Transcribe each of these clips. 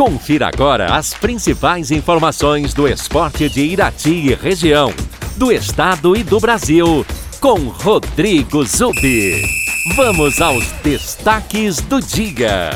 Confira agora as principais informações do esporte de Irati e região, do estado e do Brasil, com Rodrigo Zubi. Vamos aos destaques do dia.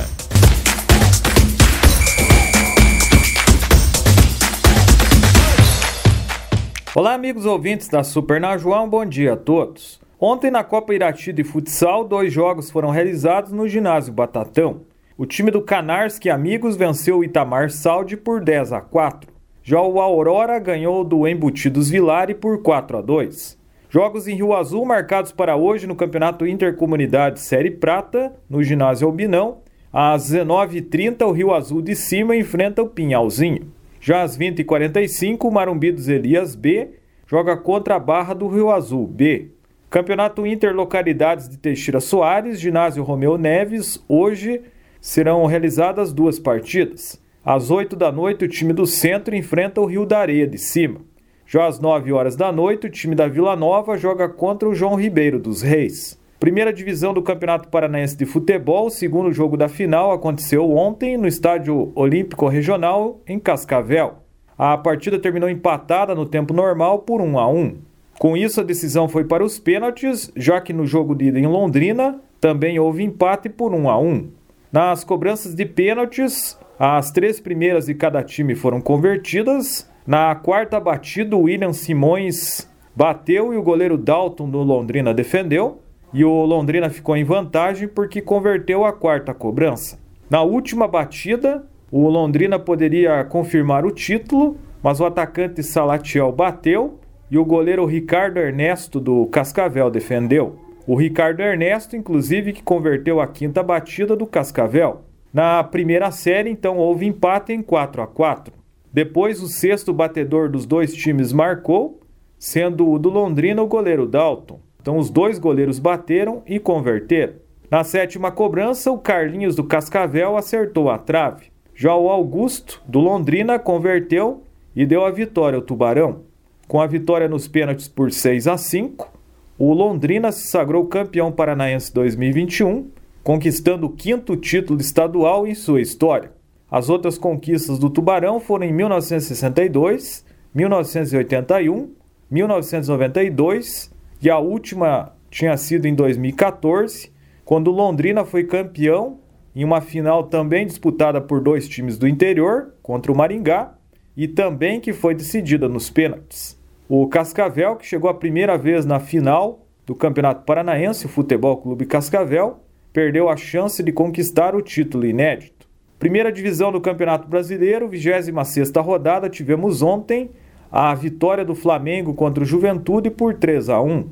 Olá, amigos ouvintes da Super Najuá, bom dia a todos. Ontem, na Copa Irati de Futsal, dois jogos foram realizados no ginásio Batatão. O time do Canarski Amigos venceu o Itamar Saudi por 10 a 4. Já o Aurora ganhou do Embutidos Vilari por 4 a 2. Jogos em Rio Azul marcados para hoje no Campeonato Intercomunidade Série Prata, no ginásio Albinão. Às 19h30, o Rio Azul de Cima enfrenta o Pinhalzinho. Já às 20h45, o Marumbi dos Elias B joga contra a Barra do Rio Azul B. Campeonato Interlocalidades de Teixeira Soares, ginásio Romeu Neves, hoje serão realizadas duas partidas. Às 8 da noite, o time do centro enfrenta o Rio da Areia de Cima. Já às 9 horas da noite, o time da Vila Nova joga contra o João Ribeiro dos Reis. Primeira divisão do Campeonato Paranaense de Futebol, o segundo jogo da final aconteceu ontem no Estádio Olímpico Regional em Cascavel. A partida terminou empatada no tempo normal por 1 a 1. Com isso, a decisão foi para os pênaltis, já que no jogo de ida em Londrina também houve empate por 1 a 1. Nas cobranças de pênaltis, as três primeiras de cada time foram convertidas. Na quarta batida, o William Simões bateu e o goleiro Dalton do Londrina defendeu e o Londrina ficou em vantagem porque converteu a quarta cobrança. Na última batida, o Londrina poderia confirmar o título, mas o atacante Salatiel bateu e o goleiro Ricardo Ernesto do Cascavel defendeu. O Ricardo Ernesto, inclusive, que converteu a quinta batida do Cascavel. Na primeira série, então, houve empate em 4 a 4. Depois, o sexto batedor dos dois times marcou, sendo o do Londrina o goleiro Dalton. Então os dois goleiros bateram e converteram. Na sétima cobrança, o Carlinhos do Cascavel acertou a trave. Já o Augusto do Londrina converteu e deu a vitória ao Tubarão. Com a vitória nos pênaltis por 6 a 5, o Londrina se sagrou campeão paranaense 2021, conquistando o quinto título estadual em sua história. As outras conquistas do Tubarão foram em 1962, 1981, 1992 e a última tinha sido em 2014, quando Londrina foi campeão em uma final também disputada por dois times do interior, contra o Maringá, e também que foi decidida nos pênaltis. O Cascavel, que chegou a primeira vez na final do Campeonato Paranaense, o Futebol Clube Cascavel, perdeu a chance de conquistar o título inédito. Primeira divisão do Campeonato Brasileiro, 26ª rodada, tivemos ontem a vitória do Flamengo contra o Juventude por 3 a 1.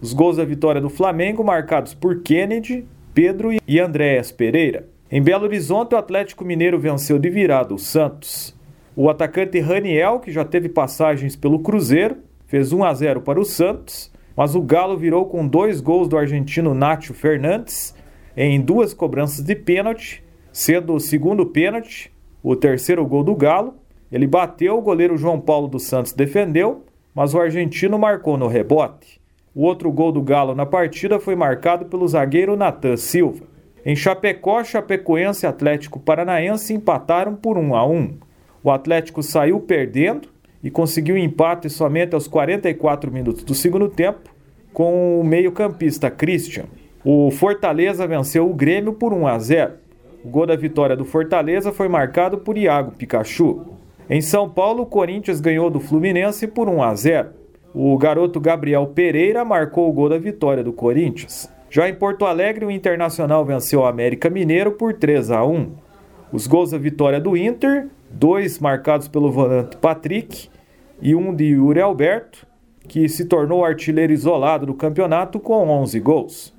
Os gols da vitória do Flamengo marcados por Kennedy, Pedro e Andréas Pereira. Em Belo Horizonte, o Atlético Mineiro venceu de virada o Santos. O atacante Raniel, que já teve passagens pelo Cruzeiro, fez 1 a 0 para o Santos, mas o Galo virou com dois gols do argentino Nacho Fernandes em duas cobranças de pênalti, sendo o segundo pênalti o terceiro gol do Galo ele bateu, o goleiro João Paulo dos Santos defendeu, mas o argentino marcou no rebote. O outro gol do Galo na partida foi marcado pelo zagueiro Natan Silva. Em Chapecó, Chapecoense e Atlético Paranaense empataram por 1 a 1. O Atlético saiu perdendo e conseguiu empate somente aos 44 minutos do segundo tempo com o meio-campista Christian. O Fortaleza venceu o Grêmio por 1 a 0. O gol da vitória do Fortaleza foi marcado por Iago Pikachu. Em São Paulo, o Corinthians ganhou do Fluminense por 1 a 0. O garoto Gabriel Pereira marcou o gol da vitória do Corinthians. Já em Porto Alegre, o Internacional venceu o América Mineiro por 3 a 1. Os gols da vitória do Inter, dois marcados pelo volante Patrick e um de Yuri Alberto, que se tornou artilheiro isolado do campeonato com 11 gols.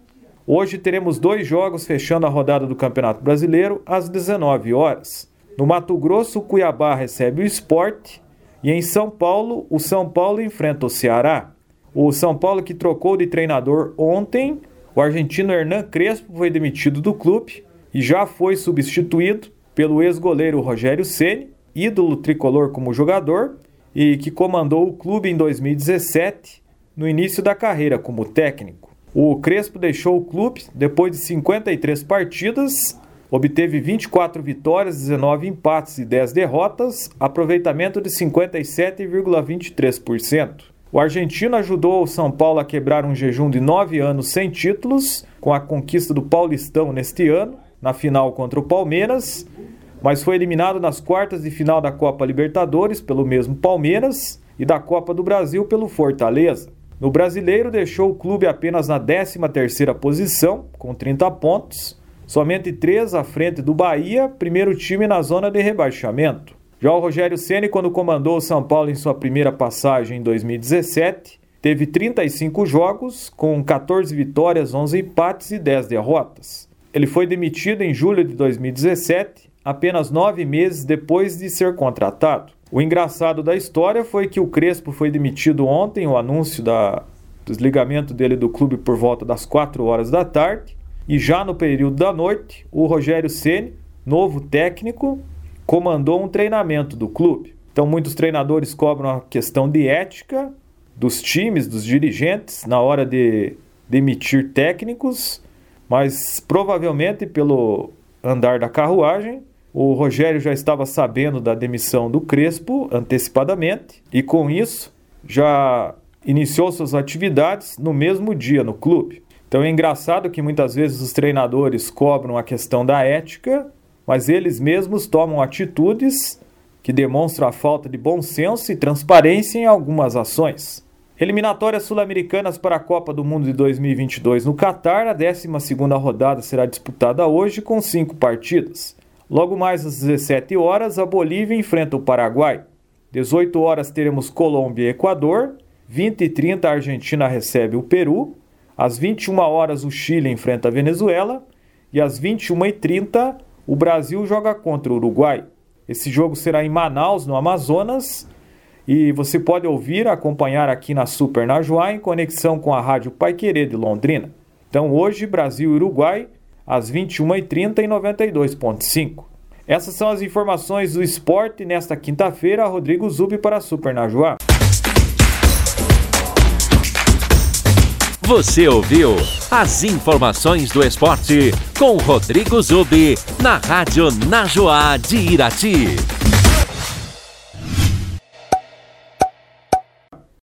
Hoje teremos dois jogos fechando a rodada do Campeonato Brasileiro às 19 horas. No Mato Grosso, o Cuiabá recebe o esporte. E em São Paulo, o São Paulo enfrenta o Ceará. O São Paulo que trocou de treinador ontem, o argentino Hernan Crespo foi demitido do clube e já foi substituído pelo ex-goleiro Rogério Ceni, ídolo tricolor como jogador e que comandou o clube em 2017, no início da carreira como técnico. O Crespo deixou o clube depois de 53 partidas obteve 24 vitórias, 19 empates e 10 derrotas, aproveitamento de 57,23%. O argentino ajudou o São Paulo a quebrar um jejum de nove anos sem títulos, com a conquista do Paulistão neste ano, na final contra o Palmeiras, mas foi eliminado nas quartas de final da Copa Libertadores pelo mesmo Palmeiras e da Copa do Brasil pelo Fortaleza. No brasileiro, deixou o clube apenas na 13ª posição, com 30 pontos, somente 3 à frente do Bahia, primeiro time na zona de rebaixamento. Já o Rogério Ceni, quando comandou o São Paulo em sua primeira passagem em 2017, teve 35 jogos, com 14 vitórias, 11 empates e 10 derrotas. Ele foi demitido em julho de 2017, apenas nove meses depois de ser contratado. O engraçado da história foi que o Crespo foi demitido ontem, o anúncio da, desligamento dele do clube por volta das 4 horas da tarde, e já no período da noite, o Rogério Ceni, novo técnico, comandou um treinamento do clube. Então, muitos treinadores cobram a questão de ética dos times, dos dirigentes, na hora de demitir técnicos, mas provavelmente pelo andar da carruagem, o Rogério já estava sabendo da demissão do Crespo antecipadamente e, com isso, já iniciou suas atividades no mesmo dia no clube. Então é engraçado que muitas vezes os treinadores cobram a questão da ética mas eles mesmos tomam atitudes que demonstram a falta de bom senso e transparência em algumas ações. Eliminatórias sul-americanas para a Copa do Mundo de 2022 no Catar, a 12ª rodada será disputada hoje com cinco partidas. Logo mais às 17 horas, a Bolívia enfrenta o Paraguai. 18 horas teremos Colômbia e Equador. 20 e 30 a Argentina recebe o Peru. Às 21 horas o Chile enfrenta a Venezuela. E às 21 e 30 o Brasil joga contra o Uruguai. Esse jogo será em Manaus, no Amazonas, e você pode ouvir, acompanhar aqui na Super Najuá em conexão com a Rádio Pai Querer de Londrina. Então hoje, Brasil e Uruguai, às 21h30 e 92.5. Essas são as informações do esporte nesta quinta-feira. Rodrigo Zubi para Super Najuá. Você ouviu as informações do esporte com Rodrigo Zubi na Rádio Najoá de Irati.